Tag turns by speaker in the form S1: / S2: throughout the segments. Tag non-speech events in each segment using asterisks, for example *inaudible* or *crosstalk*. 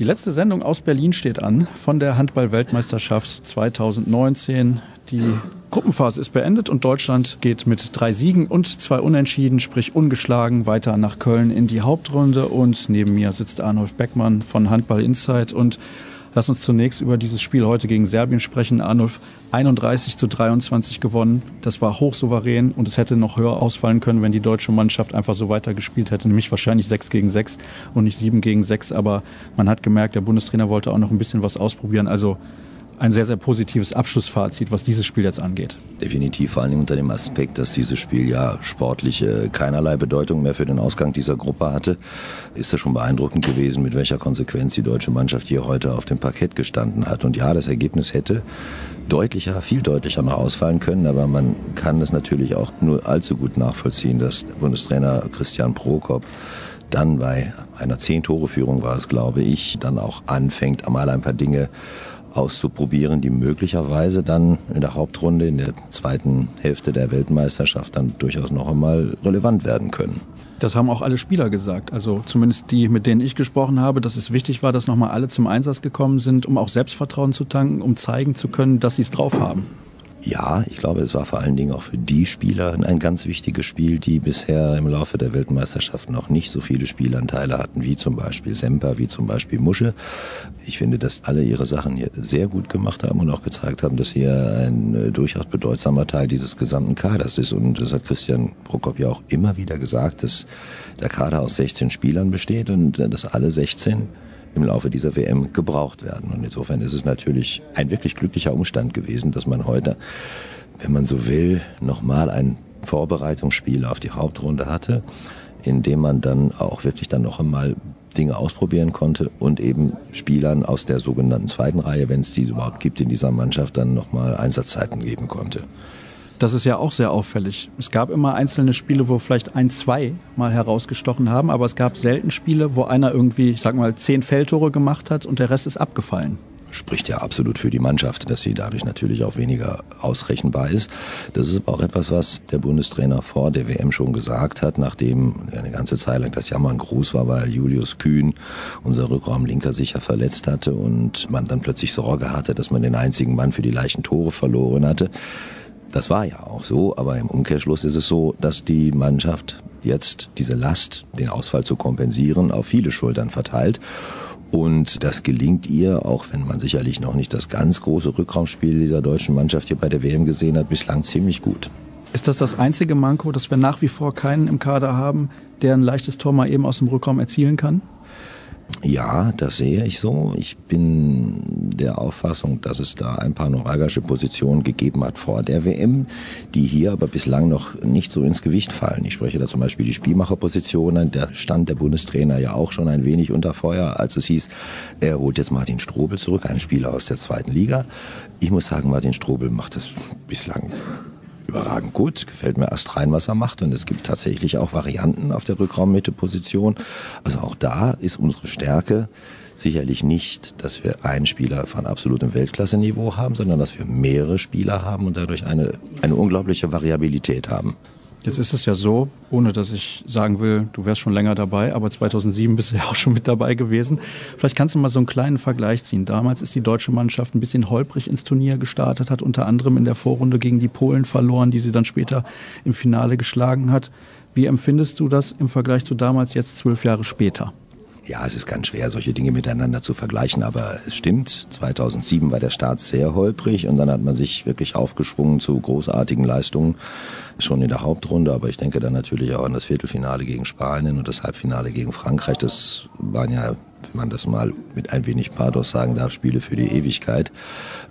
S1: Die letzte Sendung aus Berlin steht an von der Handball-Weltmeisterschaft 2019. Die Gruppenphase ist beendet und Deutschland geht mit drei Siegen und zwei Unentschieden, sprich ungeschlagen, weiter nach Köln in die Hauptrunde. Und neben mir sitzt Arnulf Beckmann von Handball Insight und Lass uns zunächst über dieses Spiel heute gegen Serbien sprechen. Arnulf 31 zu 23 gewonnen. Das war hochsouverän und es hätte noch höher ausfallen können, wenn die deutsche Mannschaft einfach so weitergespielt hätte. Nämlich wahrscheinlich 6 gegen 6 und nicht 7 gegen 6. Aber man hat gemerkt, der Bundestrainer wollte auch noch ein bisschen was ausprobieren. Also ein sehr, sehr positives Abschlussfazit, was dieses Spiel jetzt angeht.
S2: Definitiv, vor allem unter dem Aspekt, dass dieses Spiel ja sportlich äh, keinerlei Bedeutung mehr für den Ausgang dieser Gruppe hatte, ist es schon beeindruckend gewesen, mit welcher Konsequenz die deutsche Mannschaft hier heute auf dem Parkett gestanden hat. Und ja, das Ergebnis hätte deutlicher, viel deutlicher noch ausfallen können, aber man kann es natürlich auch nur allzu gut nachvollziehen, dass Bundestrainer Christian Prokop dann bei einer Zehn-Tore-Führung war es, glaube ich, dann auch anfängt, einmal ein paar Dinge auszuprobieren, die möglicherweise dann in der Hauptrunde, in der zweiten Hälfte der Weltmeisterschaft dann durchaus noch einmal relevant werden können.
S1: Das haben auch alle Spieler gesagt. Also zumindest die, mit denen ich gesprochen habe, dass es wichtig war, dass nochmal alle zum Einsatz gekommen sind, um auch Selbstvertrauen zu tanken, um zeigen zu können, dass sie es drauf haben.
S2: Ja, ich glaube, es war vor allen Dingen auch für die Spieler ein ganz wichtiges Spiel, die bisher im Laufe der Weltmeisterschaft noch nicht so viele Spielanteile hatten, wie zum Beispiel Semper, wie zum Beispiel Musche. Ich finde, dass alle ihre Sachen hier sehr gut gemacht haben und auch gezeigt haben, dass hier ein äh, durchaus bedeutsamer Teil dieses gesamten Kaders ist. Und das hat Christian Prokop ja auch immer wieder gesagt, dass der Kader aus 16 Spielern besteht und äh, dass alle 16 im Laufe dieser WM gebraucht werden. Und insofern ist es natürlich ein wirklich glücklicher Umstand gewesen, dass man heute, wenn man so will, nochmal ein Vorbereitungsspiel auf die Hauptrunde hatte, in dem man dann auch wirklich dann noch einmal Dinge ausprobieren konnte und eben Spielern aus der sogenannten zweiten Reihe, wenn es die überhaupt gibt in dieser Mannschaft, dann nochmal Einsatzzeiten geben konnte.
S1: Das ist ja auch sehr auffällig. Es gab immer einzelne Spiele, wo vielleicht ein, zwei mal herausgestochen haben, aber es gab selten Spiele, wo einer irgendwie, ich sag mal, zehn Feldtore gemacht hat und der Rest ist abgefallen
S2: spricht ja absolut für die Mannschaft, dass sie dadurch natürlich auch weniger ausrechenbar ist. Das ist aber auch etwas, was der Bundestrainer vor der WM schon gesagt hat, nachdem eine ganze Zeit lang das Jammern groß war, weil Julius Kühn, unser Rückraumlinker, sich ja verletzt hatte und man dann plötzlich Sorge hatte, dass man den einzigen Mann für die leichten Tore verloren hatte. Das war ja auch so, aber im Umkehrschluss ist es so, dass die Mannschaft jetzt diese Last, den Ausfall zu kompensieren, auf viele Schultern verteilt. Und das gelingt ihr, auch wenn man sicherlich noch nicht das ganz große Rückraumspiel dieser deutschen Mannschaft hier bei der WM gesehen hat, bislang ziemlich gut.
S1: Ist das das einzige Manko, dass wir nach wie vor keinen im Kader haben, der ein leichtes Tor mal eben aus dem Rückraum erzielen kann?
S2: Ja, das sehe ich so. Ich bin der Auffassung, dass es da ein paar neuralgische Positionen gegeben hat vor der WM, die hier aber bislang noch nicht so ins Gewicht fallen. Ich spreche da zum Beispiel die Spielmacherpositionen. Da stand der Bundestrainer ja auch schon ein wenig unter Feuer, als es hieß, er holt jetzt Martin Strobel zurück, einen Spieler aus der zweiten Liga. Ich muss sagen, Martin Strobel macht das bislang überragend gut. Gefällt mir erst rein, was er macht. Und es gibt tatsächlich auch Varianten auf der Rückraummitte-Position. Also auch da ist unsere Stärke sicherlich nicht, dass wir einen Spieler von absolutem Weltklasse-Niveau haben, sondern dass wir mehrere Spieler haben und dadurch eine, eine unglaubliche Variabilität haben.
S1: Jetzt ist es ja so, ohne dass ich sagen will, du wärst schon länger dabei, aber 2007 bist du ja auch schon mit dabei gewesen. Vielleicht kannst du mal so einen kleinen Vergleich ziehen. Damals ist die deutsche Mannschaft ein bisschen holprig ins Turnier gestartet, hat unter anderem in der Vorrunde gegen die Polen verloren, die sie dann später im Finale geschlagen hat. Wie empfindest du das im Vergleich zu damals jetzt zwölf Jahre später?
S2: Ja, es ist ganz schwer, solche Dinge miteinander zu vergleichen, aber es stimmt, 2007 war der Start sehr holprig und dann hat man sich wirklich aufgeschwungen zu großartigen Leistungen schon in der Hauptrunde, aber ich denke dann natürlich auch an das Viertelfinale gegen Spanien und das Halbfinale gegen Frankreich. Das waren ja wenn man das mal mit ein wenig Pathos sagen darf, Spiele für die Ewigkeit.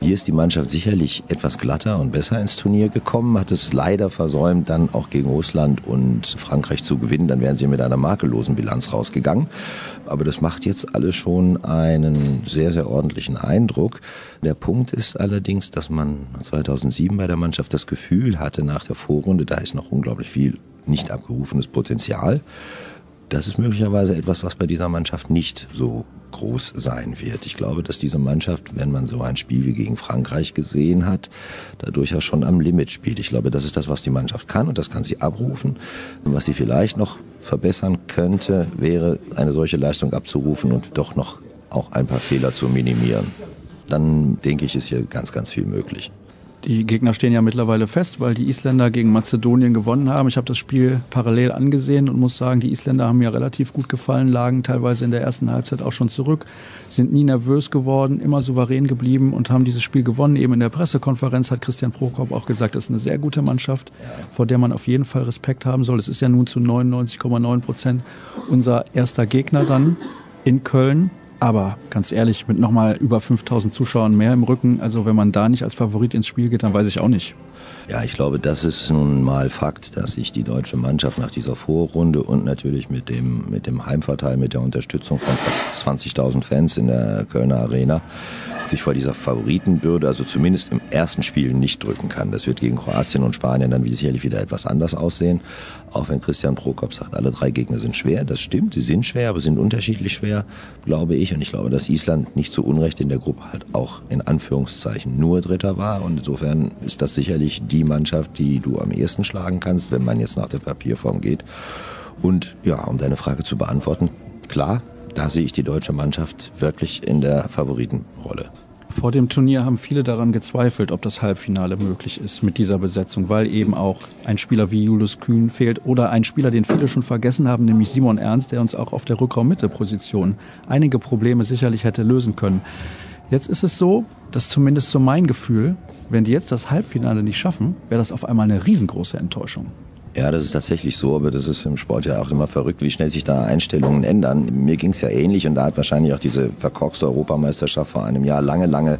S2: Hier ist die Mannschaft sicherlich etwas glatter und besser ins Turnier gekommen, hat es leider versäumt, dann auch gegen Russland und Frankreich zu gewinnen. Dann wären sie mit einer makellosen Bilanz rausgegangen. Aber das macht jetzt alles schon einen sehr, sehr ordentlichen Eindruck. Der Punkt ist allerdings, dass man 2007 bei der Mannschaft das Gefühl hatte nach der Vorrunde, da ist noch unglaublich viel nicht abgerufenes Potenzial. Das ist möglicherweise etwas, was bei dieser Mannschaft nicht so groß sein wird. Ich glaube, dass diese Mannschaft, wenn man so ein Spiel wie gegen Frankreich gesehen hat, da durchaus schon am Limit spielt. Ich glaube, das ist das, was die Mannschaft kann und das kann sie abrufen. Was sie vielleicht noch verbessern könnte, wäre eine solche Leistung abzurufen und doch noch auch ein paar Fehler zu minimieren. Dann denke ich, ist hier ganz, ganz viel möglich.
S1: Die Gegner stehen ja mittlerweile fest, weil die Isländer gegen Mazedonien gewonnen haben. Ich habe das Spiel parallel angesehen und muss sagen, die Isländer haben mir relativ gut gefallen, lagen teilweise in der ersten Halbzeit auch schon zurück, sind nie nervös geworden, immer souverän geblieben und haben dieses Spiel gewonnen. Eben in der Pressekonferenz hat Christian Prokop auch gesagt, das ist eine sehr gute Mannschaft, vor der man auf jeden Fall Respekt haben soll. Es ist ja nun zu 99,9 Prozent unser erster Gegner dann in Köln. Aber ganz ehrlich, mit nochmal über 5000 Zuschauern mehr im Rücken, also wenn man da nicht als Favorit ins Spiel geht, dann weiß ich auch nicht.
S2: Ja, ich glaube, das ist nun mal Fakt, dass sich die deutsche Mannschaft nach dieser Vorrunde und natürlich mit dem, mit dem Heimvorteil, mit der Unterstützung von fast 20.000 Fans in der Kölner Arena, sich vor dieser Favoritenbürde, also zumindest im ersten Spiel, nicht drücken kann. Das wird gegen Kroatien und Spanien dann sicherlich wieder etwas anders aussehen. Auch wenn Christian Prokop sagt, alle drei Gegner sind schwer. Das stimmt, sie sind schwer, aber sind unterschiedlich schwer, glaube ich. Und ich glaube, dass Island nicht zu Unrecht in der Gruppe halt auch in Anführungszeichen nur Dritter war. Und insofern ist das sicherlich die Mannschaft, die du am ehesten schlagen kannst, wenn man jetzt nach der Papierform geht. Und ja, um deine Frage zu beantworten, klar, da sehe ich die deutsche Mannschaft wirklich in der Favoritenrolle.
S1: Vor dem Turnier haben viele daran gezweifelt, ob das Halbfinale möglich ist mit dieser Besetzung, weil eben auch ein Spieler wie Julius Kühn fehlt oder ein Spieler, den viele schon vergessen haben, nämlich Simon Ernst, der uns auch auf der Rückraummitteposition einige Probleme sicherlich hätte lösen können. Jetzt ist es so, dass zumindest so mein Gefühl, wenn die jetzt das Halbfinale nicht schaffen, wäre das auf einmal eine riesengroße Enttäuschung.
S2: Ja, das ist tatsächlich so, aber das ist im Sport ja auch immer verrückt, wie schnell sich da Einstellungen ändern. Mir ging es ja ähnlich und da hat wahrscheinlich auch diese verkorkste Europameisterschaft vor einem Jahr lange, lange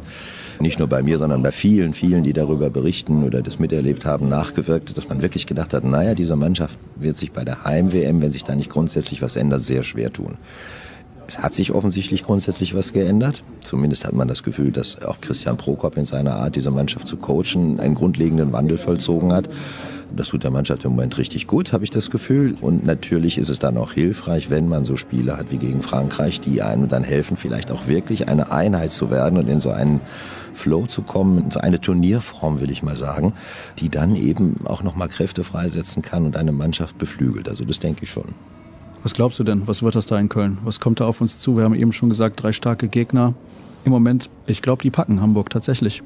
S2: nicht nur bei mir, sondern bei vielen, vielen, die darüber berichten oder das miterlebt haben, nachgewirkt, dass man wirklich gedacht hat, naja, diese Mannschaft wird sich bei der Heim-WM, wenn sich da nicht grundsätzlich was ändert, sehr schwer tun. Es hat sich offensichtlich grundsätzlich was geändert. Zumindest hat man das Gefühl, dass auch Christian Prokop in seiner Art, diese Mannschaft zu coachen, einen grundlegenden Wandel vollzogen hat. Das tut der Mannschaft im Moment richtig gut, habe ich das Gefühl. Und natürlich ist es dann auch hilfreich, wenn man so Spiele hat wie gegen Frankreich, die einem dann helfen, vielleicht auch wirklich eine Einheit zu werden und in so einen Flow zu kommen, in so eine Turnierform, will ich mal sagen, die dann eben auch nochmal Kräfte freisetzen kann und eine Mannschaft beflügelt. Also das denke ich schon.
S1: Was glaubst du denn? Was wird das da in Köln? Was kommt da auf uns zu? Wir haben eben schon gesagt, drei starke Gegner. Im Moment, ich glaube, die packen Hamburg tatsächlich.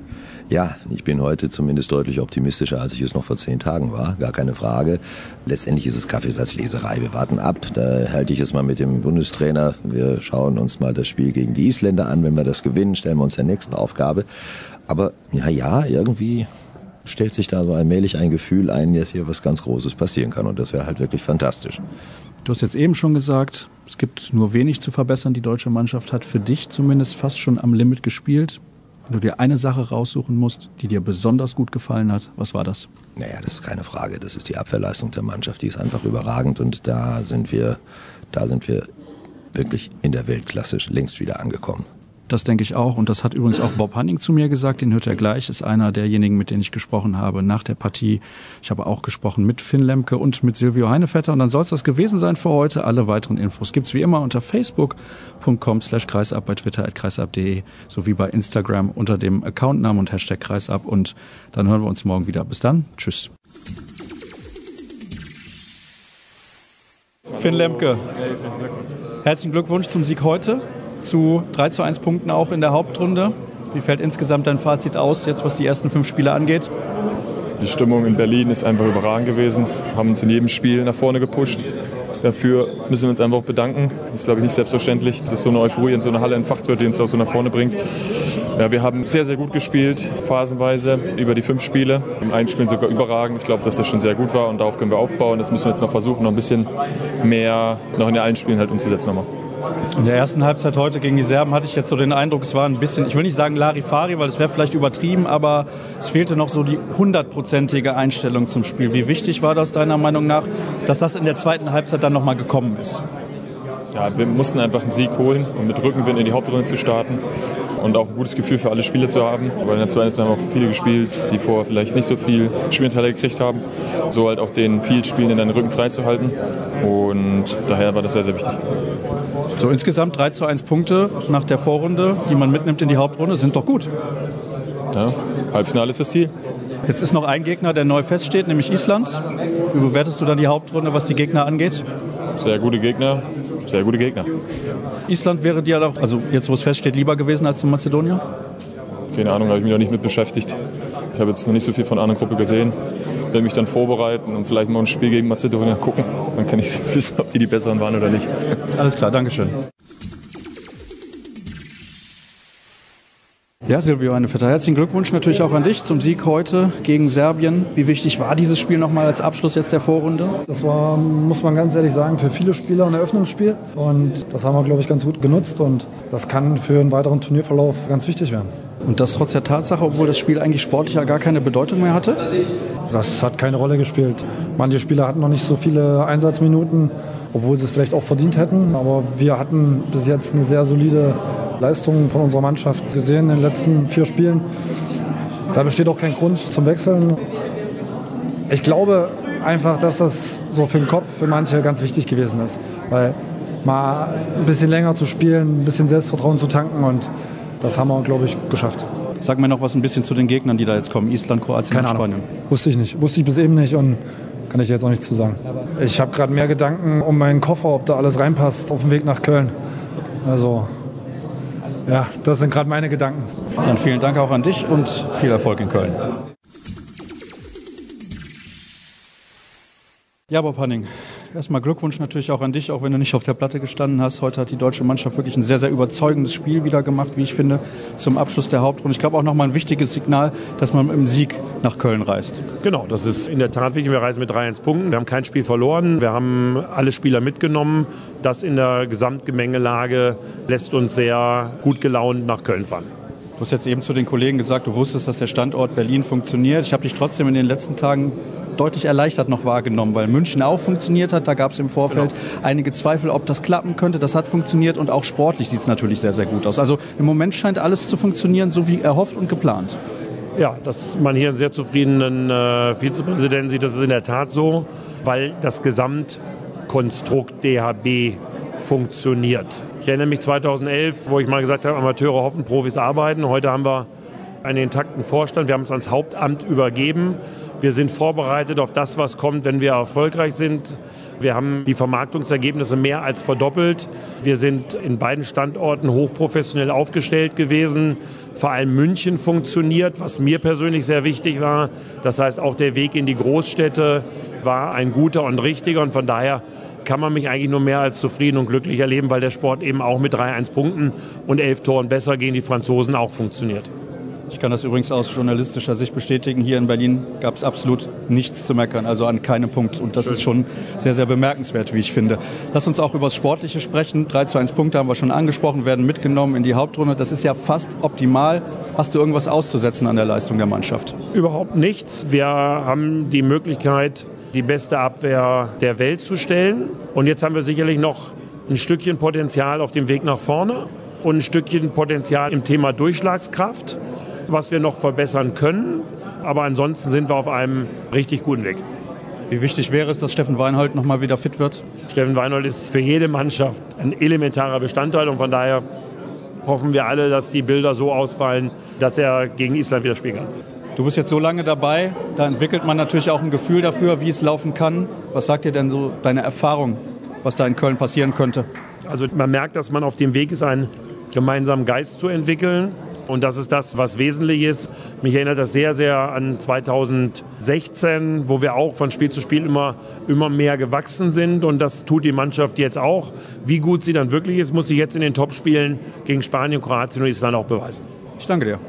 S2: Ja, ich bin heute zumindest deutlich optimistischer, als ich es noch vor zehn Tagen war. Gar keine Frage. Letztendlich ist es Kaffeesatzleserei. Wir warten ab. Da halte ich es mal mit dem Bundestrainer. Wir schauen uns mal das Spiel gegen die Isländer an. Wenn wir das gewinnen, stellen wir uns der nächsten Aufgabe. Aber ja, ja, irgendwie stellt sich da so allmählich ein Gefühl ein, dass hier was ganz Großes passieren kann. Und das wäre halt wirklich fantastisch.
S1: Du hast jetzt eben schon gesagt, es gibt nur wenig zu verbessern. Die deutsche Mannschaft hat für dich zumindest fast schon am Limit gespielt. Wenn du dir eine Sache raussuchen musst, die dir besonders gut gefallen hat, was war das?
S2: Naja, das ist keine Frage. Das ist die Abwehrleistung der Mannschaft. Die ist einfach überragend und da sind wir, da sind wir wirklich in der Weltklasse längst wieder angekommen.
S1: Das denke ich auch. Und das hat übrigens auch Bob Hanning zu mir gesagt. Den hört er gleich. Ist einer derjenigen, mit denen ich gesprochen habe nach der Partie. Ich habe auch gesprochen mit Finn Lemke und mit Silvio Heinevetter. Und dann soll es das gewesen sein für heute. Alle weiteren Infos gibt es wie immer unter facebook.com slash kreisab, bei twitter at kreisab.de sowie bei Instagram unter dem Accountnamen und Hashtag kreisab. Und dann hören wir uns morgen wieder. Bis dann. Tschüss. Finn Lemke, herzlichen Glückwunsch zum Sieg heute zu 3 zu 1 Punkten auch in der Hauptrunde. Wie fällt insgesamt dein Fazit aus, jetzt was die ersten fünf Spiele angeht?
S3: Die Stimmung in Berlin ist einfach überragend gewesen. Haben uns in jedem Spiel nach vorne gepusht. Dafür müssen wir uns einfach auch bedanken. Das ist, glaube ich, nicht selbstverständlich, dass so eine Euphorie in so einer Halle entfacht wird, die uns auch so nach vorne bringt. Ja, wir haben sehr, sehr gut gespielt, phasenweise über die fünf Spiele. Im einen Spiel sogar überragend. Ich glaube, dass das schon sehr gut war und darauf können wir aufbauen. Das müssen wir jetzt noch versuchen, noch ein bisschen mehr noch in allen Spielen halt umzusetzen. Nochmal.
S1: In der ersten Halbzeit heute gegen die Serben hatte ich jetzt so den Eindruck, es war ein bisschen, ich will nicht sagen Larifari, weil es wäre vielleicht übertrieben, aber es fehlte noch so die hundertprozentige Einstellung zum Spiel. Wie wichtig war das deiner Meinung nach, dass das in der zweiten Halbzeit dann nochmal gekommen ist?
S3: Ja, wir mussten einfach einen Sieg holen, um mit Rückenwind in die Hauptrunde zu starten und auch ein gutes Gefühl für alle Spieler zu haben. Weil in der zweiten haben auch viele gespielt, die vorher vielleicht nicht so viel Spielteile gekriegt haben. So halt auch den viel in den Rücken freizuhalten. Und daher war das sehr, sehr wichtig.
S1: So insgesamt 3 zu 1 Punkte nach der Vorrunde, die man mitnimmt in die Hauptrunde, sind doch gut.
S3: Ja, Halbfinale ist das Ziel.
S1: Jetzt ist noch ein Gegner, der neu feststeht, nämlich Island. Wie bewertest du dann die Hauptrunde, was die Gegner angeht?
S3: Sehr gute Gegner, sehr gute Gegner.
S1: Island wäre dir doch, also jetzt wo es feststeht, lieber gewesen als zu Mazedonien?
S3: Keine Ahnung, habe ich mich noch nicht mit beschäftigt. Ich habe jetzt noch nicht so viel von einer Gruppe gesehen. Werde mich dann vorbereiten und vielleicht mal ein Spiel gegen Mazedonien gucken. Dann kann ich *laughs* wissen, ob die die besseren waren oder nicht.
S1: Alles klar, Dankeschön. Ja, Silvio, eine Vetter. Herzlichen Glückwunsch natürlich auch an dich zum Sieg heute gegen Serbien. Wie wichtig war dieses Spiel nochmal als Abschluss jetzt der Vorrunde?
S4: Das war, muss man ganz ehrlich sagen, für viele Spieler ein Eröffnungsspiel. Und das haben wir, glaube ich, ganz gut genutzt. Und das kann für einen weiteren Turnierverlauf ganz wichtig werden.
S1: Und das trotz der Tatsache, obwohl das Spiel eigentlich sportlich ja gar keine Bedeutung mehr hatte?
S4: Das hat keine Rolle gespielt. Manche Spieler hatten noch nicht so viele Einsatzminuten, obwohl sie es vielleicht auch verdient hätten. Aber wir hatten bis jetzt eine sehr solide Leistungen von unserer Mannschaft gesehen in den letzten vier Spielen. Da besteht auch kein Grund zum Wechseln. Ich glaube einfach, dass das so für den Kopf für manche ganz wichtig gewesen ist. Weil mal ein bisschen länger zu spielen, ein bisschen Selbstvertrauen zu tanken und das haben wir, glaube ich, geschafft.
S1: Sag mir noch was ein bisschen zu den Gegnern, die da jetzt kommen. Island, Kroatien
S4: Keine
S1: und Spanien.
S4: Ahnung. Wusste ich nicht. Wusste ich bis eben nicht und kann ich jetzt auch nichts zu sagen. Ich habe gerade mehr Gedanken um meinen Koffer, ob da alles reinpasst auf dem Weg nach Köln. Also ja, das sind gerade meine Gedanken.
S1: Dann vielen Dank auch an dich und viel Erfolg in Köln. Ja, Bob Hanning, erstmal Glückwunsch natürlich auch an dich, auch wenn du nicht auf der Platte gestanden hast. Heute hat die deutsche Mannschaft wirklich ein sehr, sehr überzeugendes Spiel wieder gemacht, wie ich finde, zum Abschluss der Hauptrunde. Ich glaube auch nochmal ein wichtiges Signal, dass man im Sieg nach Köln reist.
S5: Genau, das ist in der Tat wichtig. Wir reisen mit 3-1 Punkten. Wir haben kein Spiel verloren. Wir haben alle Spieler mitgenommen. Das in der Gesamtgemengelage lässt uns sehr gut gelaunt nach Köln fahren.
S1: Du hast jetzt eben zu den Kollegen gesagt, du wusstest, dass der Standort Berlin funktioniert. Ich habe dich trotzdem in den letzten Tagen deutlich erleichtert noch wahrgenommen, weil München auch funktioniert hat. Da gab es im Vorfeld genau. einige Zweifel, ob das klappen könnte. Das hat funktioniert und auch sportlich sieht es natürlich sehr, sehr gut aus. Also im Moment scheint alles zu funktionieren, so wie erhofft und geplant.
S5: Ja, dass man hier einen sehr zufriedenen äh, Vizepräsidenten sieht, das ist in der Tat so, weil das Gesamtkonstrukt DHB funktioniert. Ich erinnere mich 2011, wo ich mal gesagt habe, Amateure hoffen, Profis arbeiten. Heute haben wir einen intakten Vorstand. Wir haben es ans Hauptamt übergeben. Wir sind vorbereitet auf das, was kommt, wenn wir erfolgreich sind. Wir haben die Vermarktungsergebnisse mehr als verdoppelt. Wir sind in beiden Standorten hochprofessionell aufgestellt gewesen. Vor allem München funktioniert, was mir persönlich sehr wichtig war. Das heißt, auch der Weg in die Großstädte war ein guter und richtiger. Und von daher kann man mich eigentlich nur mehr als zufrieden und glücklich erleben, weil der Sport eben auch mit 3-1 Punkten und 11 Toren besser gegen die Franzosen auch funktioniert.
S1: Ich kann das übrigens aus journalistischer Sicht bestätigen. Hier in Berlin gab es absolut nichts zu meckern, also an keinem Punkt. Und das Schön. ist schon sehr, sehr bemerkenswert, wie ich finde. Lass uns auch über das Sportliche sprechen. 3 zu 1 Punkte haben wir schon angesprochen, werden mitgenommen in die Hauptrunde. Das ist ja fast optimal. Hast du irgendwas auszusetzen an der Leistung der Mannschaft?
S5: Überhaupt nichts. Wir haben die Möglichkeit, die beste Abwehr der Welt zu stellen. Und jetzt haben wir sicherlich noch ein Stückchen Potenzial auf dem Weg nach vorne und ein Stückchen Potenzial im Thema Durchschlagskraft, was wir noch verbessern können. Aber ansonsten sind wir auf einem richtig guten Weg.
S1: Wie wichtig wäre es, dass Steffen Weinhold noch mal wieder fit wird?
S5: Steffen Weinhold ist für jede Mannschaft ein elementarer Bestandteil und von daher hoffen wir alle, dass die Bilder so ausfallen, dass er gegen Island wieder spielen kann.
S1: Du bist jetzt so lange dabei, da entwickelt man natürlich auch ein Gefühl dafür, wie es laufen kann. Was sagt dir denn so deine Erfahrung, was da in Köln passieren könnte?
S5: Also man merkt, dass man auf dem Weg ist, einen gemeinsamen Geist zu entwickeln. Und das ist das, was wesentlich ist. Mich erinnert das sehr, sehr an 2016, wo wir auch von Spiel zu Spiel immer, immer mehr gewachsen sind. Und das tut die Mannschaft jetzt auch. Wie gut sie dann wirklich ist, muss sie jetzt in den Topspielen gegen Spanien, Kroatien und Island auch beweisen.
S1: Ich danke dir.